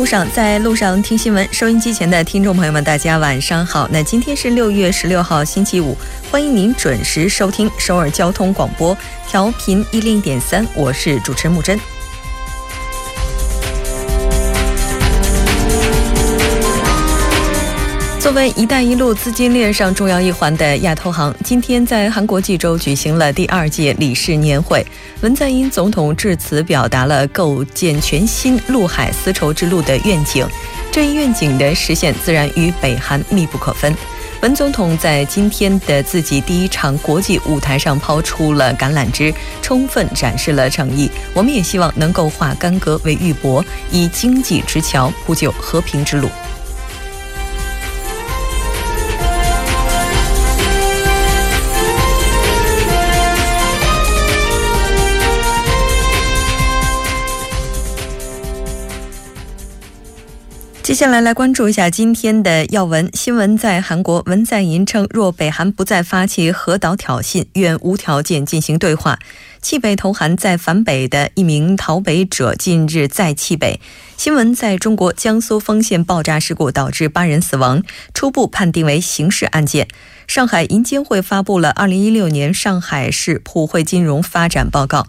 路上，在路上听新闻。收音机前的听众朋友们，大家晚上好。那今天是六月十六号，星期五，欢迎您准时收听首尔交通广播，调频一零点三，我是主持人木真。作为“一带一路”资金链上重要一环的亚投行，今天在韩国济州举行了第二届理事年会。文在寅总统致辞表达了构建全新陆海丝绸之路的愿景，这一愿景的实现自然与北韩密不可分。文总统在今天的自己第一场国际舞台上抛出了橄榄枝，充分展示了诚意。我们也希望能够化干戈为玉帛，以经济之桥铺就和平之路。接下来来关注一下今天的要闻新闻。在韩国，文在寅称，若北韩不再发起核岛挑衅，愿无条件进行对话。弃北投韩在反北的一名逃北者近日再弃北。新闻在中国江苏丰县爆炸事故导致八人死亡，初步判定为刑事案件。上海银监会发布了《二零一六年上海市普惠金融发展报告》。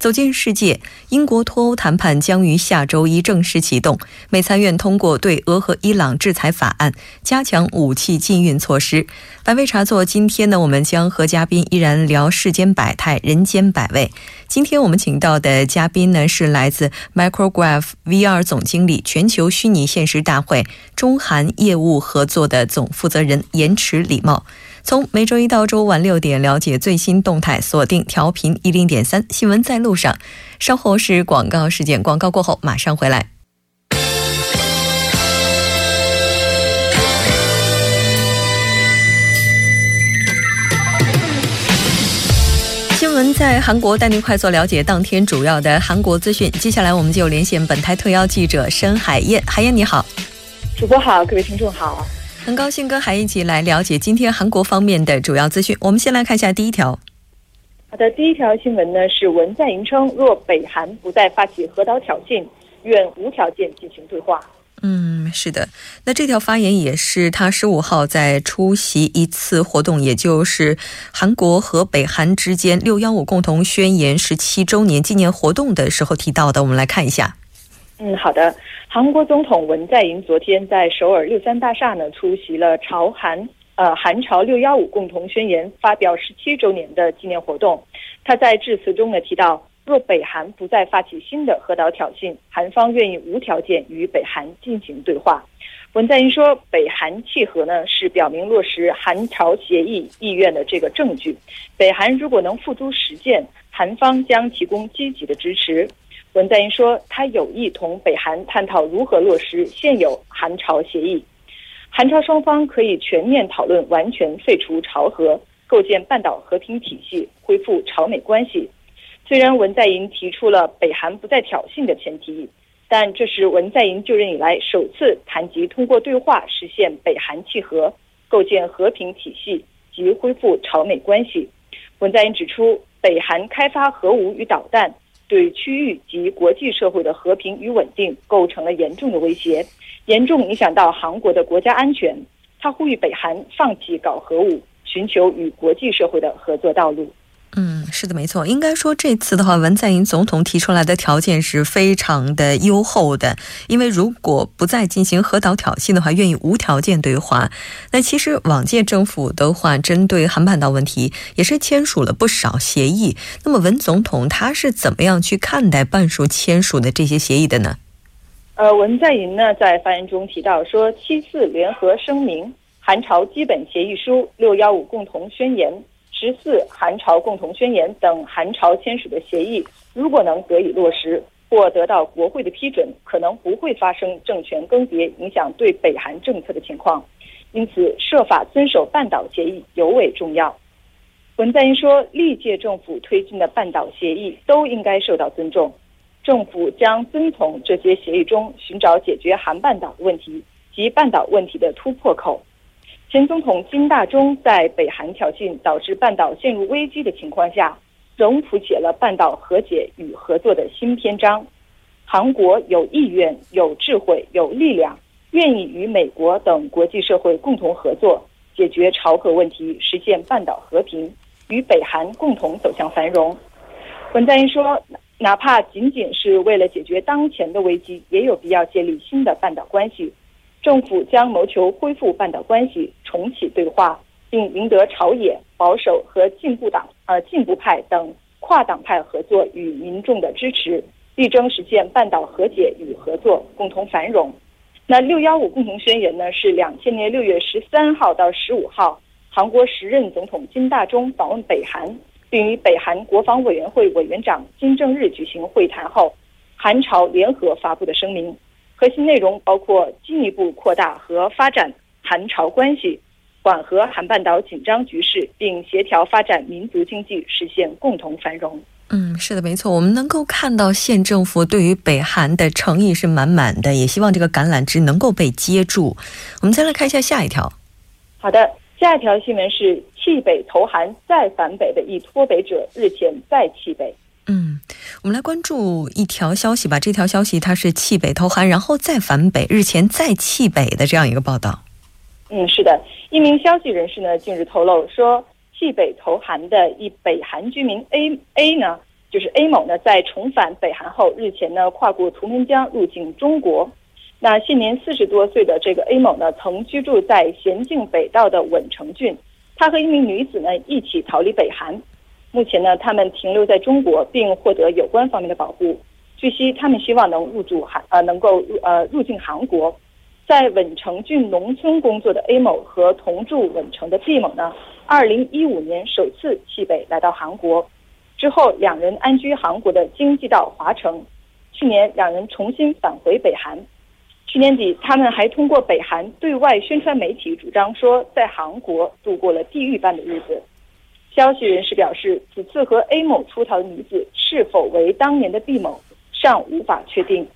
走进世界，英国脱欧谈判将于下周一正式启动。美参院通过对俄和伊朗制裁法案，加强武器禁运措施。百味茶座，今天呢，我们将和嘉宾依然聊世间百态，人间百味。今天我们请到的嘉宾呢，是来自 Micrograph VR 总经理、全球虚拟现实大会中韩业务合作的总负责人延迟礼貌。从每周一到周五晚六点，了解最新动态，锁定调频一零点三新闻在路上。稍后是广告时间，广告过后马上回来。新闻在韩国，带您快速了解当天主要的韩国资讯。接下来我们就连线本台特邀记者申海燕，海燕你好，主播好，各位听众好。很高兴跟海一起来了解今天韩国方面的主要资讯。我们先来看一下第一条。好的，第一条新闻呢是文在寅称，若北韩不再发起核岛挑衅，愿无条件进行对话。嗯，是的。那这条发言也是他十五号在出席一次活动，也就是韩国和北韩之间六幺五共同宣言十七周年纪念活动的时候提到的。我们来看一下。嗯，好的。韩国总统文在寅昨天在首尔六三大厦呢出席了朝韩呃韩朝六幺五共同宣言发表十七周年的纪念活动。他在致辞中呢提到，若北韩不再发起新的核岛挑衅，韩方愿意无条件与北韩进行对话。文在寅说，北韩契合呢是表明落实韩朝协议意愿的这个证据。北韩如果能付诸实践，韩方将提供积极的支持。文在寅说，他有意同北韩探讨如何落实现有韩朝协议。韩朝双方可以全面讨论完全废除朝核，构建半岛和平体系，恢复朝美关系。虽然文在寅提出了北韩不再挑衅的前提，但这是文在寅就任以来首次谈及通过对话实现北韩契合、构建和平体系及恢复朝美关系。文在寅指出，北韩开发核武与导弹。对区域及国际社会的和平与稳定构成了严重的威胁，严重影响到韩国的国家安全。他呼吁北韩放弃搞核武，寻求与国际社会的合作道路。嗯，是的，没错。应该说，这次的话，文在寅总统提出来的条件是非常的优厚的。因为如果不再进行核岛挑衅的话，愿意无条件对话。那其实往届政府的话，针对韩半岛问题也是签署了不少协议。那么文总统他是怎么样去看待半数签署的这些协议的呢？呃，文在寅呢在发言中提到说，七四联合声明、韩朝基本协议书、六幺五共同宣言。十四韩朝共同宣言等韩朝签署的协议，如果能得以落实或得到国会的批准，可能不会发生政权更迭影响对北韩政策的情况。因此，设法遵守半岛协议尤为重要。文在寅说，历届政府推进的半岛协议都应该受到尊重，政府将遵从这些协议中寻找解决韩半岛问题及半岛问题的突破口。前总统金大中在北韩挑衅导致半岛陷入危机的情况下，仍谱写了半岛和解与合作的新篇章。韩国有意愿、有智慧、有力量，愿意与美国等国际社会共同合作，解决朝核问题，实现半岛和平，与北韩共同走向繁荣。文在寅说，哪怕仅仅是为了解决当前的危机，也有必要建立新的半岛关系。政府将谋求恢复半岛关系，重启对话，并赢得朝野保守和进步党呃进步派等跨党派合作与民众的支持，力争实现半岛和解与合作，共同繁荣。那六幺五共同宣言呢？是两千年六月十三号到十五号，韩国时任总统金大中访问北韩，并与北韩国防委员会委员长金正日举行会谈后，韩朝联合发布的声明。核心内容包括进一步扩大和发展韩朝关系，缓和韩半岛紧张局势，并协调发展民族经济，实现共同繁荣。嗯，是的，没错。我们能够看到县政府对于北韩的诚意是满满的，也希望这个橄榄枝能够被接住。我们再来看一下下一条。好的，下一条新闻是弃北投韩再反北的一脱北者日前再弃北。嗯，我们来关注一条消息吧。这条消息它是弃北投韩，然后再返北，日前再弃北的这样一个报道。嗯，是的，一名消息人士呢近日透露说，弃北投韩的一北韩居民 A A 呢，就是 A 某呢，在重返北韩后，日前呢跨过图们江入境中国。那现年四十多岁的这个 A 某呢，曾居住在咸镜北道的稳城郡，他和一名女子呢一起逃离北韩。目前呢，他们停留在中国，并获得有关方面的保护。据悉，他们希望能入住韩呃，能够入呃入境韩国。在稳城郡农村工作的 A 某和同住稳城的 B 某呢，二零一五年首次弃北来到韩国，之后两人安居韩国的京畿道华城。去年两人重新返回北韩。去年底，他们还通过北韩对外宣传媒体主张说，在韩国度过了地狱般的日子。消息人士表示，此次和 A 某出逃的女子是否为当年的 B 某，尚无法确定。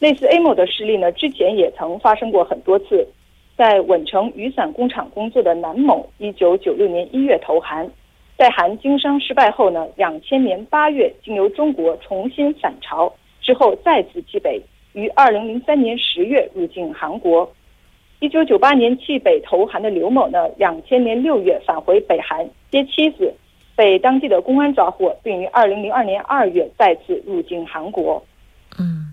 类似 A 某的事例呢，之前也曾发生过很多次。在稳城雨伞工厂工作的南某，一九九六年一月投韩，在韩经商失败后呢，两千年八月经由中国重新返朝，之后再次弃北，于二零零三年十月入境韩国。一九九八年去北投韩的刘某呢，两千年六月返回北韩接妻子，被当地的公安抓获，并于二零零二年二月再次入境韩国。嗯。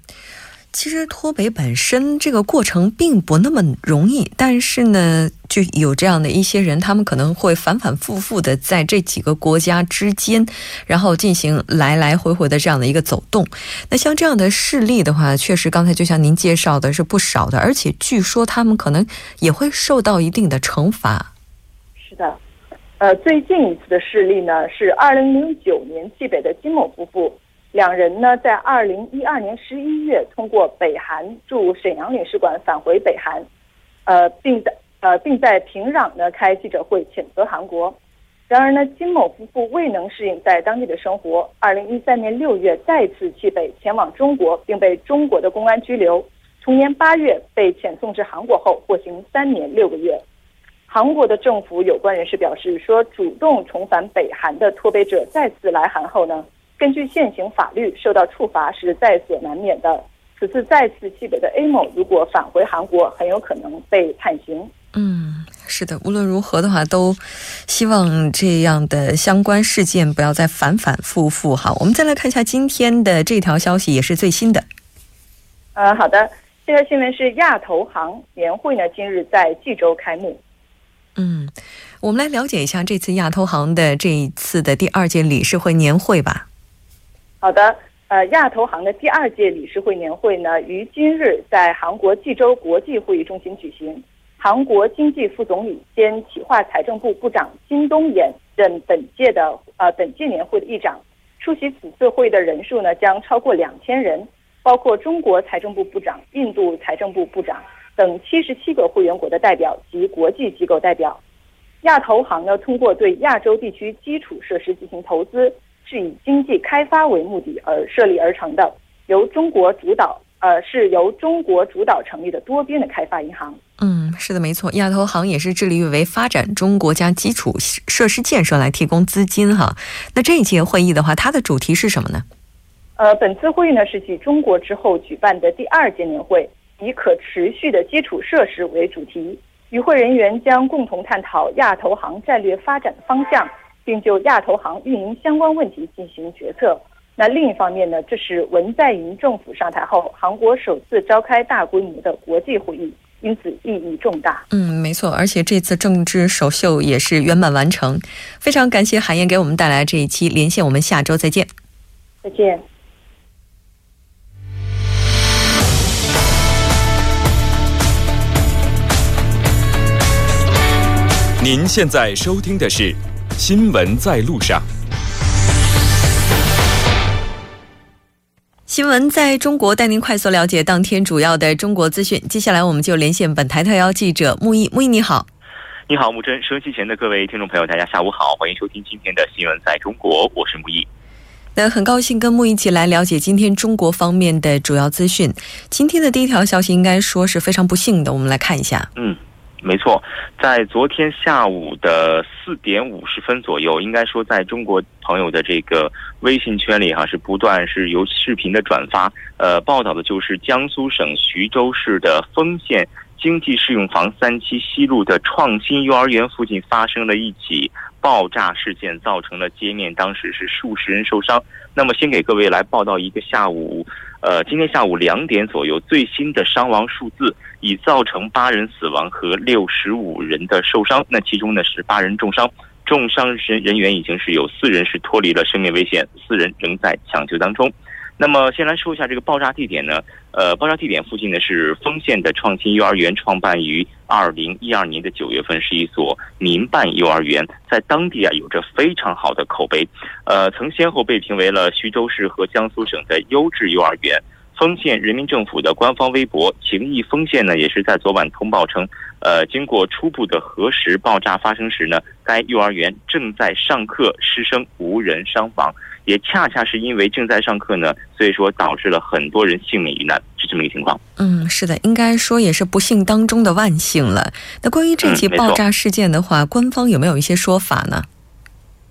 其实脱北本身这个过程并不那么容易，但是呢，就有这样的一些人，他们可能会反反复复的在这几个国家之间，然后进行来来回回的这样的一个走动。那像这样的事例的话，确实刚才就像您介绍的是不少的，而且据说他们可能也会受到一定的惩罚。是的，呃，最近一次的事例呢，是二零零九年济北的金某夫妇。两人呢，在二零一二年十一月通过北韩驻沈阳领事馆返回北韩，呃，并在呃并在平壤呢开记者会谴责韩国。然而呢，金某夫妇未能适应在当地的生活，二零一三年六月再次弃北前往中国，并被中国的公安拘留。同年八月被遣送至韩国后，获刑三年六个月。韩国的政府有关人士表示说，主动重返北韩的脱北者再次来韩后呢。根据现行法律，受到处罚是在所难免的。此次再次弃北的 A 某，如果返回韩国，很有可能被判刑。嗯，是的，无论如何的话，都希望这样的相关事件不要再反反复复。哈，我们再来看一下今天的这条消息，也是最新的。呃，好的，这个新闻是亚投行年会呢，今日在济州开幕。嗯，我们来了解一下这次亚投行的这一次的第二届理事会年会吧。好的，呃，亚投行的第二届理事会年会呢，于今日在韩国济州国际会议中心举行。韩国经济副总理兼企划财政部部长金东延任本届的呃本届年会的议长。出席此次会议的人数呢，将超过两千人，包括中国财政部部长、印度财政部部长等七十七个会员国的代表及国际机构代表。亚投行呢，通过对亚洲地区基础设施进行投资。是以经济开发为目的而设立而成的，由中国主导，呃，是由中国主导成立的多边的开发银行。嗯，是的，没错，亚投行也是致力于为发展中国家基础设施建设来提供资金哈。那这一届会议的话，它的主题是什么呢？呃，本次会议呢是继中国之后举办的第二届年会，以可持续的基础设施为主题。与会人员将共同探讨亚投行战略发展的方向，并就亚投行运营相关问题进行决策。那另一方面呢，这是文在寅政府上台后，韩国首次召开大规模的国际会议，因此意义重大。嗯，没错，而且这次政治首秀也是圆满完成。非常感谢海燕给我们带来这一期连线，我们下周再见。再见。您现在收听的是《新闻在路上》。新闻在中国带您快速了解当天主要的中国资讯。接下来，我们就连线本台特邀记者木易。木易，你好。你好，木真。收音机前的各位听众朋友，大家下午好，欢迎收听今天的《新闻在中国》，我是木易。那很高兴跟木易一起来了解今天中国方面的主要资讯。今天的第一条消息应该说是非常不幸的，我们来看一下。嗯。没错，在昨天下午的四点五十分左右，应该说在中国朋友的这个微信圈里哈，是不断是由视频的转发，呃，报道的就是江苏省徐州市的丰县经济适用房三期西路的创新幼儿园附近发生了一起爆炸事件，造成了街面当时是数十人受伤。那么，先给各位来报道一个下午。呃，今天下午两点左右，最新的伤亡数字已造成八人死亡和六十五人的受伤。那其中呢是八人重伤，重伤人人员已经是有四人是脱离了生命危险，四人仍在抢救当中。那么，先来说一下这个爆炸地点呢？呃，爆炸地点附近呢是丰县的创新幼儿园，创办于二零一二年的九月份，是一所民办幼儿园，在当地啊有着非常好的口碑，呃，曾先后被评为了徐州市和江苏省的优质幼儿园。丰县人民政府的官方微博“情谊丰县”呢，也是在昨晚通报称，呃，经过初步的核实，爆炸发生时呢，该幼儿园正在上课，师生无人伤亡。也恰恰是因为正在上课呢，所以说导致了很多人性命遇难，是这么一个情况。嗯，是的，应该说也是不幸当中的万幸了。那关于这起爆炸事件的话，官方有没有一些说法呢？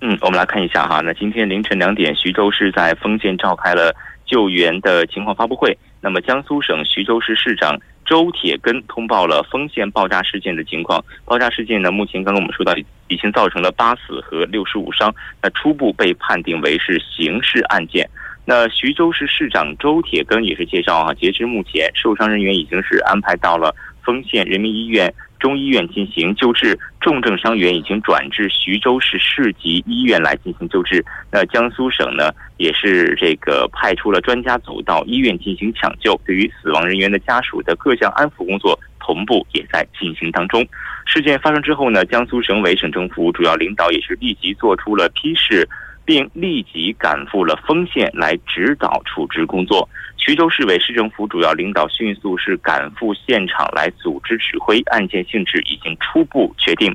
嗯，我们来看一下哈。那今天凌晨两点，徐州市在丰县召开了救援的情况发布会。那么，江苏省徐州市市长。周铁根通报了丰县爆炸事件的情况。爆炸事件呢，目前刚刚我们说到已经造成了八死和六十五伤，那初步被判定为是刑事案件。那徐州市市长周铁根也是介绍啊，截至目前，受伤人员已经是安排到了丰县人民医院。中医院进行救治，重症伤员已经转至徐州市市级医院来进行救治。那江苏省呢，也是这个派出了专家组到医院进行抢救。对于死亡人员的家属的各项安抚工作，同步也在进行当中。事件发生之后呢，江苏省委省政府主要领导也是立即做出了批示。并立即赶赴了丰县来指导处置工作。徐州市委市政府主要领导迅速是赶赴现场来组织指挥，案件性质已经初步确定。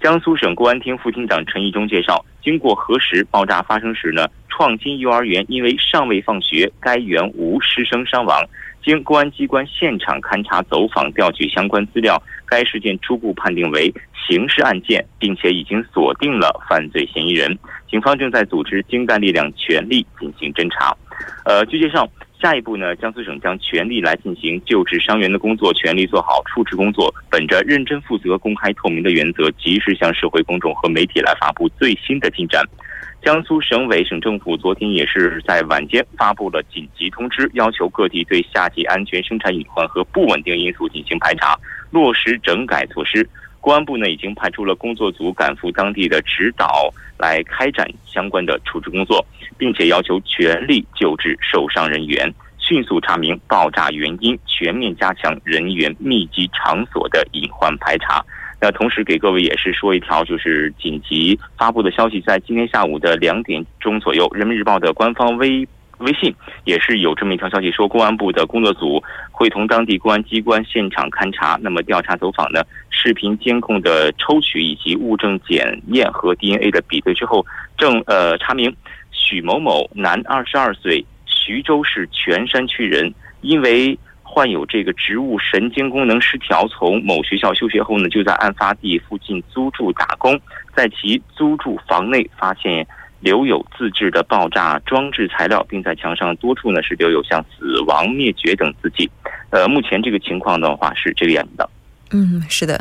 江苏省公安厅副厅长陈义忠介绍，经过核实，爆炸发生时呢，创新幼儿园因为尚未放学，该园无师生伤亡。经公安机关现场勘查、走访、调取相关资料，该事件初步判定为刑事案件，并且已经锁定了犯罪嫌疑人。警方正在组织精干力量，全力进行侦查。呃，据介绍，下一步呢，江苏省将全力来进行救治伤员的工作，全力做好处置工作，本着认真负责、公开透明的原则，及时向社会公众和媒体来发布最新的进展。江苏省委省政府昨天也是在晚间发布了紧急通知，要求各地对夏季安全生产隐患和不稳定因素进行排查，落实整改措施。公安部呢已经派出了工作组赶赴当地的指导，来开展相关的处置工作，并且要求全力救治受伤人员，迅速查明爆炸原因，全面加强人员密集场所的隐患排查。那同时给各位也是说一条，就是紧急发布的消息，在今天下午的两点钟左右，人民日报的官方微微信也是有这么一条消息，说公安部的工作组会同当地公安机关现场勘查，那么调查走访呢，视频监控的抽取以及物证检验和 DNA 的比对之后，正呃查明许某某，男，二十二岁，徐州市泉山区人，因为。患有这个植物神经功能失调，从某学校休学后呢，就在案发地附近租住打工，在其租住房内发现留有自制的爆炸装置材料，并在墙上多处呢是留有像“死亡”“灭绝”等字迹。呃，目前这个情况的话是这个样子的。嗯，是的，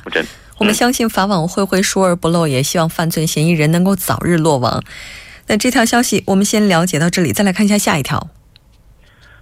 我们相信法网恢恢，疏而不漏，也希望犯罪嫌疑人能够早日落网。那这条消息我们先了解到这里，再来看一下下一条。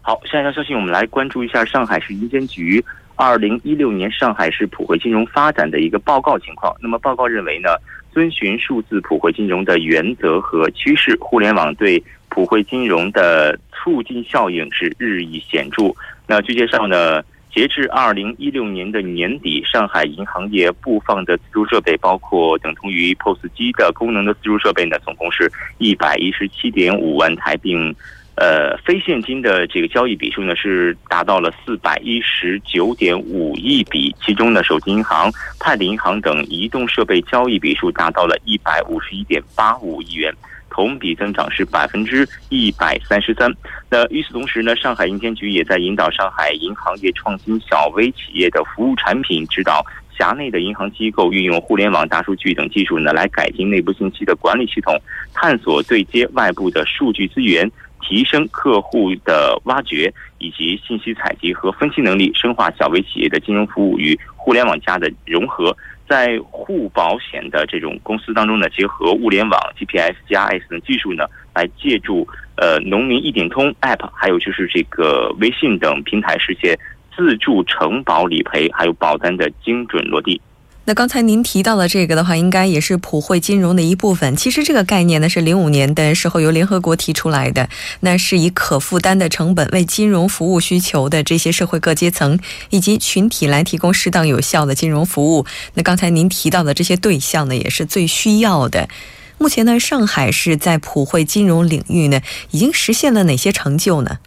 好，下一条消息我们来关注一下上海市银监局二零一六年上海市普惠金融发展的一个报告情况。那么报告认为呢，遵循数字普惠金融的原则和趋势，互联网对普惠金融的促进效应是日益显著。那据介绍呢，截至二零一六年的年底，上海银行业布放的自助设备，包括等同于 POS 机的功能的自助设备呢，总共是一百一十七点五万台，并。呃，非现金的这个交易笔数呢是达到了四百一十九点五亿笔，其中呢，手机银行、派理银行等移动设备交易笔数达到了一百五十一点八五亿元，同比增长是百分之一百三十三。那与此同时呢，上海银监局也在引导上海银行业创新小微企业的服务产品，指导辖内的银行机构运用互联网、大数据等技术呢，来改进内部信息的管理系统，探索对接外部的数据资源。提升客户的挖掘以及信息采集和分析能力，深化小微企业的金融服务与互联网加的融合。在互保险的这种公司当中呢，结合物联网 GPS 加 S 等技术呢，来借助呃农民一点通 App，还有就是这个微信等平台，实现自助承保理赔还有保单的精准落地。那刚才您提到的这个的话，应该也是普惠金融的一部分。其实这个概念呢，是零五年的时候由联合国提出来的，那是以可负担的成本为金融服务需求的这些社会各阶层以及群体来提供适当有效的金融服务。那刚才您提到的这些对象呢，也是最需要的。目前呢，上海市在普惠金融领域呢，已经实现了哪些成就呢？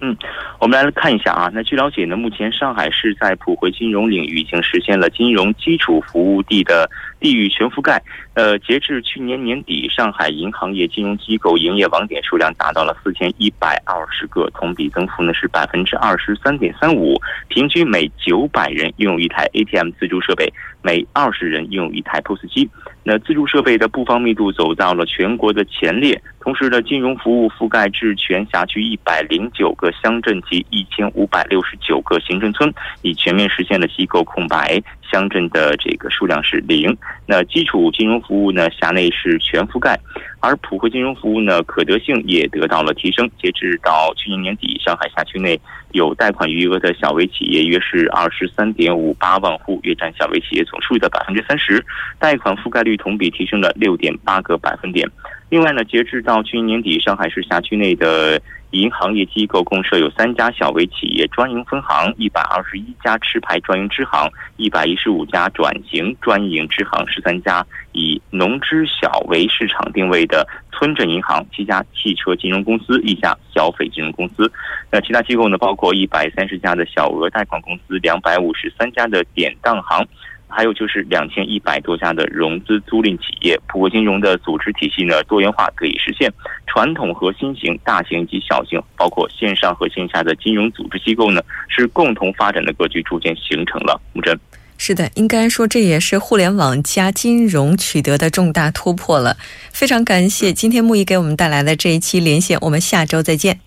嗯，我们来看一下啊。那据了解呢，目前上海市在普惠金融领域已经实现了金融基础服务地的地域全覆盖。呃，截至去年年底，上海银行业金融机构营业网点数量达到了四千一百二十个，同比增幅呢是百分之二十三点三五，平均每九百人拥有一台 ATM 自助设备，每二十人拥有一台 POS 机。那自助设备的布放密度走到了全国的前列，同时呢，金融服务覆盖至全辖区一百零九个乡镇及一千五百六十九个行政村，已全面实现了机构空白。乡镇的这个数量是零，那基础金融服务呢，辖内是全覆盖，而普惠金融服务呢，可得性也得到了提升。截至到去年年底，上海辖区内有贷款余额的小微企业约是二十三点五八万户，约占小微企业总数的百分之三十，贷款覆盖率同比提升了六点八个百分点。另外呢，截至到去年年底，上海市辖区内的银行业机构共设有三家小微企业专营分行，一百二十一家持牌专营支行，一百一十五家转型专营支行，十三家以农支小微市场定位的村镇银行，七家汽车金融公司，一家消费金融公司。那其他机构呢，包括一百三十家的小额贷款公司，两百五十三家的典当行。还有就是两千一百多家的融资租赁企业，普惠金融的组织体系呢多元化得以实现，传统和新型、大型及小型，包括线上和线下的金融组织机构呢，是共同发展的格局逐渐形成了。木真，是的，应该说这也是互联网加金融取得的重大突破了。非常感谢今天木易给我们带来的这一期连线，我们下周再见。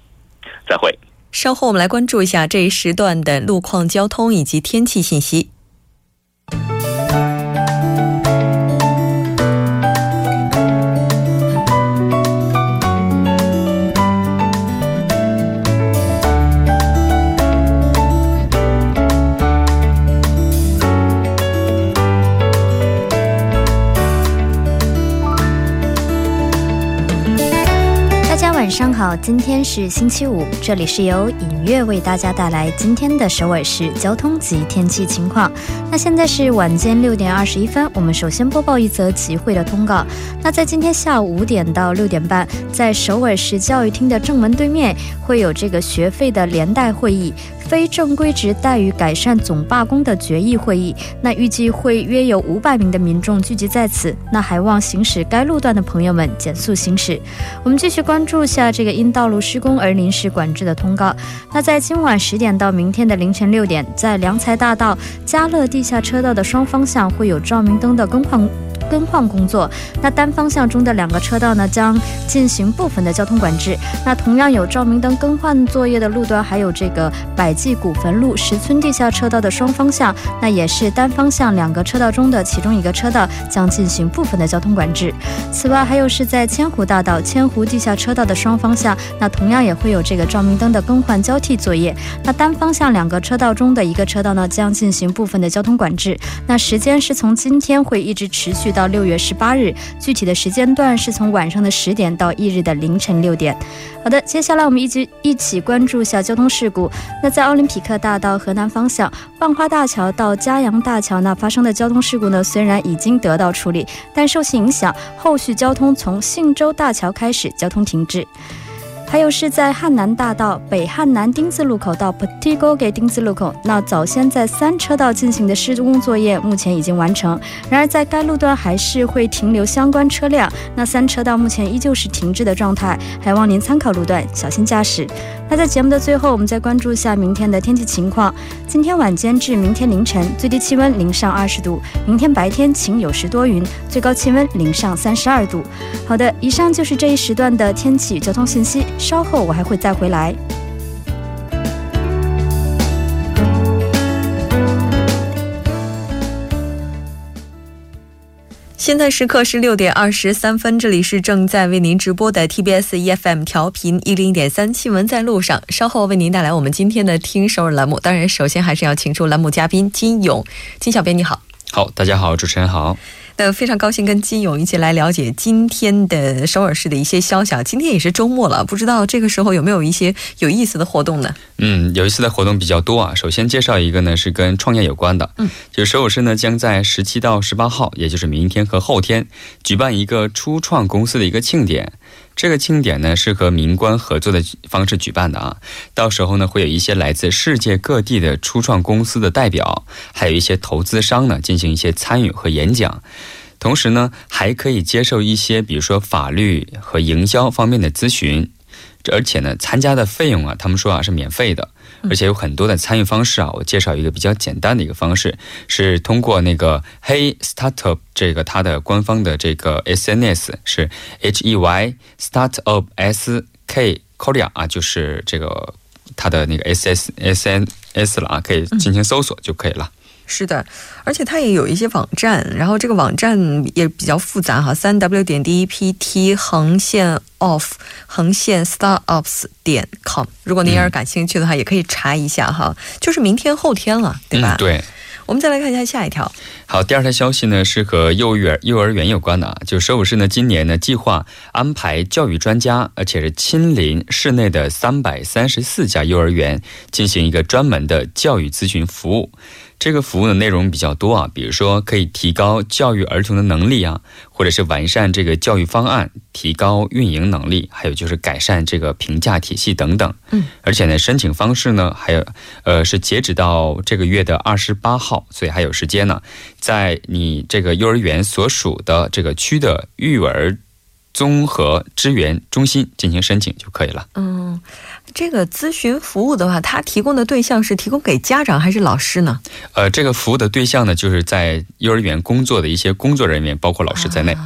再会。稍后我们来关注一下这一时段的路况、交通以及天气信息。上今天是星期五，这里是由尹月为大家带来今天的首尔市交通及天气情况。那现在是晚间六点二十一分，我们首先播报一则集会的通告。那在今天下午五点到六点半，在首尔市教育厅的正门对面会有这个学费的连带会议。非正规职待遇改善总罢工的决议会议，那预计会约有五百名的民众聚集在此。那还望行驶该路段的朋友们减速行驶。我们继续关注下这个因道路施工而临时管制的通告。那在今晚十点到明天的凌晨六点，在良才大道、嘉乐地下车道的双方向会有照明灯的更换。更换工作。那单方向中的两个车道呢，将进行部分的交通管制。那同样有照明灯更换作业的路段，还有这个百济古坟路石村地下车道的双方向，那也是单方向两个车道中的其中一个车道将进行部分的交通管制。此外，还有是在千湖大道千湖地下车道的双方向，那同样也会有这个照明灯的更换交替作业。那单方向两个车道中的一个车道呢，将进行部分的交通管制。那时间是从今天会一直持续到到六月十八日，具体的时间段是从晚上的十点到翌日的凌晨六点。好的，接下来我们一起一起关注一下交通事故。那在奥林匹克大道河南方向万花大桥到嘉阳大桥那发生的交通事故呢，虽然已经得到处理，但受其影响，后续交通从信州大桥开始交通停滞。还有是在汉南大道北汉南丁字路口到 Patigo 给丁字路口，那早先在三车道进行的施工作业目前已经完成，然而在该路段还是会停留相关车辆，那三车道目前依旧是停滞的状态，还望您参考路段，小心驾驶。那在节目的最后，我们再关注一下明天的天气情况。今天晚间至明天凌晨，最低气温零上二十度；明天白天晴有时多云，最高气温零上三十二度。好的，以上就是这一时段的天气交通信息。稍后我还会再回来。现在时刻是六点二十三分，这里是正在为您直播的 TBS EFM 调频一零点三新闻在路上。稍后为您带来我们今天的听首尔栏目。当然，首先还是要请出栏目嘉宾金勇，金小编你好。好，大家好，主持人好。那非常高兴跟金勇一起来了解今天的首尔市的一些消息。今天也是周末了，不知道这个时候有没有一些有意思的活动呢？嗯，有意思的活动比较多啊。首先介绍一个呢，是跟创业有关的。嗯，就首尔市呢将在十七到十八号，也就是明天和后天，举办一个初创公司的一个庆典。这个庆典呢是和民官合作的方式举办的啊，到时候呢会有一些来自世界各地的初创公司的代表，还有一些投资商呢进行一些参与和演讲，同时呢还可以接受一些比如说法律和营销方面的咨询。而且呢，参加的费用啊，他们说啊是免费的，而且有很多的参与方式啊。我介绍一个比较简单的一个方式，是通过那个 Hey Startup 这个它的官方的这个 SNS 是 H E Y Startup S K Korea 啊，就是这个它的那个 S S S N S 了啊，可以进行搜索就可以了。是的，而且它也有一些网站，然后这个网站也比较复杂哈，三 w 点 d e p t 横线 off 横线 startups 点 com，如果您要是感兴趣的话，也可以查一下哈。就是明天后天了，对吧？对。我们再来看一下下一条。好，第二条消息呢是和幼儿园幼儿园有关的啊，就首尔市呢今年呢计划安排教育专家，而且是亲临市内的三百三十四家幼儿园，进行一个专门的教育咨询服务。这个服务的内容比较多啊，比如说可以提高教育儿童的能力啊，或者是完善这个教育方案，提高运营能力，还有就是改善这个评价体系等等。嗯，而且呢，申请方式呢，还有呃是截止到这个月的二十八号，所以还有时间呢，在你这个幼儿园所属的这个区的育儿综合支援中心进行申请就可以了。嗯。这个咨询服务的话，它提供的对象是提供给家长还是老师呢？呃，这个服务的对象呢，就是在幼儿园工作的一些工作人员，包括老师在内。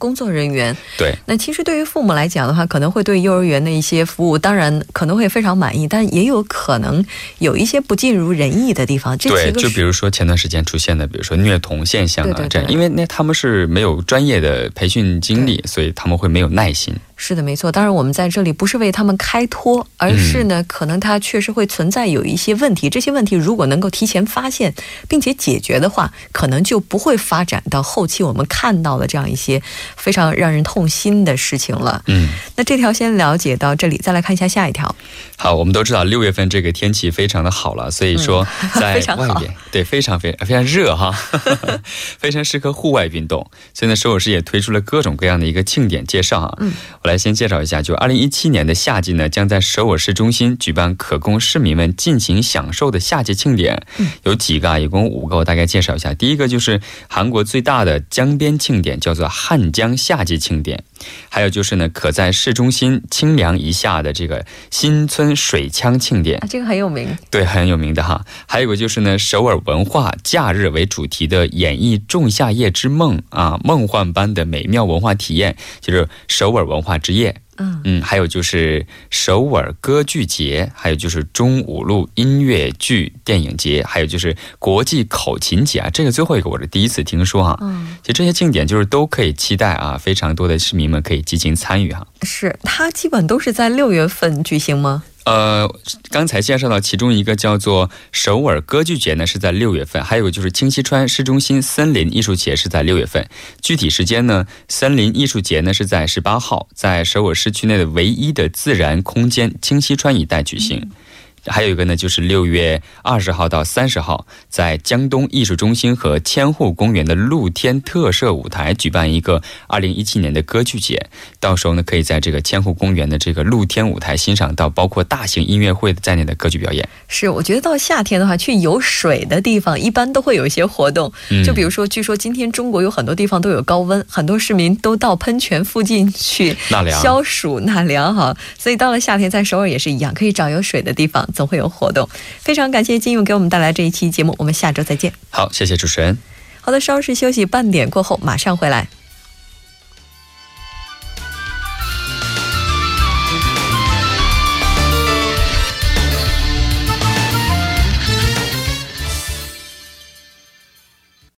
工作人员对，那其实对于父母来讲的话，可能会对幼儿园的一些服务，当然可能会非常满意，但也有可能有一些不尽如人意的地方。对，就比如说前段时间出现的，比如说虐童现象啊，这样，因为那他们是没有专业的培训经历，所以他们会没有耐心。是的，没错。当然，我们在这里不是为他们开脱，而是呢，可能他确实会存在有一些问题。这些问题如果能够提前发现并且解决的话，可能就不会发展到后期我们看到的这样一些非常让人痛心的事情了。嗯，那这条先了解到这里，再来看一下下一条。好，我们都知道六月份这个天气非常的好了，所以说在 外边对非常非常非常热哈，非常适合户外运动。所以呢，首尔市也推出了各种各样的一个庆典介绍啊。嗯，我来。先介绍一下，就二零一七年的夏季呢，将在首尔市中心举办可供市民们尽情享受的夏季庆典。有几个啊，一共五个，我大概介绍一下。第一个就是韩国最大的江边庆典，叫做汉江夏季庆典。还有就是呢，可在市中心清凉一下的这个新村水枪庆典，这个很有名，对，很有名的哈。还有个就是呢，首尔文化假日为主题的演绎《仲夏夜之梦》啊，梦幻般的美妙文化体验，就是首尔文化之夜。嗯嗯，还有就是首尔歌剧节，还有就是中五路音乐剧电影节，还有就是国际口琴节啊。这个最后一个我是第一次听说哈。嗯，其实这些庆典就是都可以期待啊，非常多的市民们可以积极参与哈。是，它基本都是在六月份举行吗？呃，刚才介绍到其中一个叫做首尔歌剧节呢，是在六月份；还有就是清溪川市中心森林艺术节是在六月份。具体时间呢，森林艺术节呢是在十八号，在首尔市区内的唯一的自然空间清溪川一带举行。还有一个呢，就是六月二十号到三十号，在江东艺术中心和千户公园的露天特设舞台举办一个二零一七年的歌剧节。到时候呢，可以在这个千户公园的这个露天舞台欣赏到包括大型音乐会在内的歌剧表演。是，我觉得到夏天的话，去有水的地方一般都会有一些活动。就比如说，据说今天中国有很多地方都有高温，很多市民都到喷泉附近去纳凉、消暑、纳凉哈。所以到了夏天，在首尔也是一样，可以找有水的地方。总会有活动，非常感谢金勇给我们带来这一期节目，我们下周再见。好，谢谢主持人。好的，稍事休息，半点过后马上回来。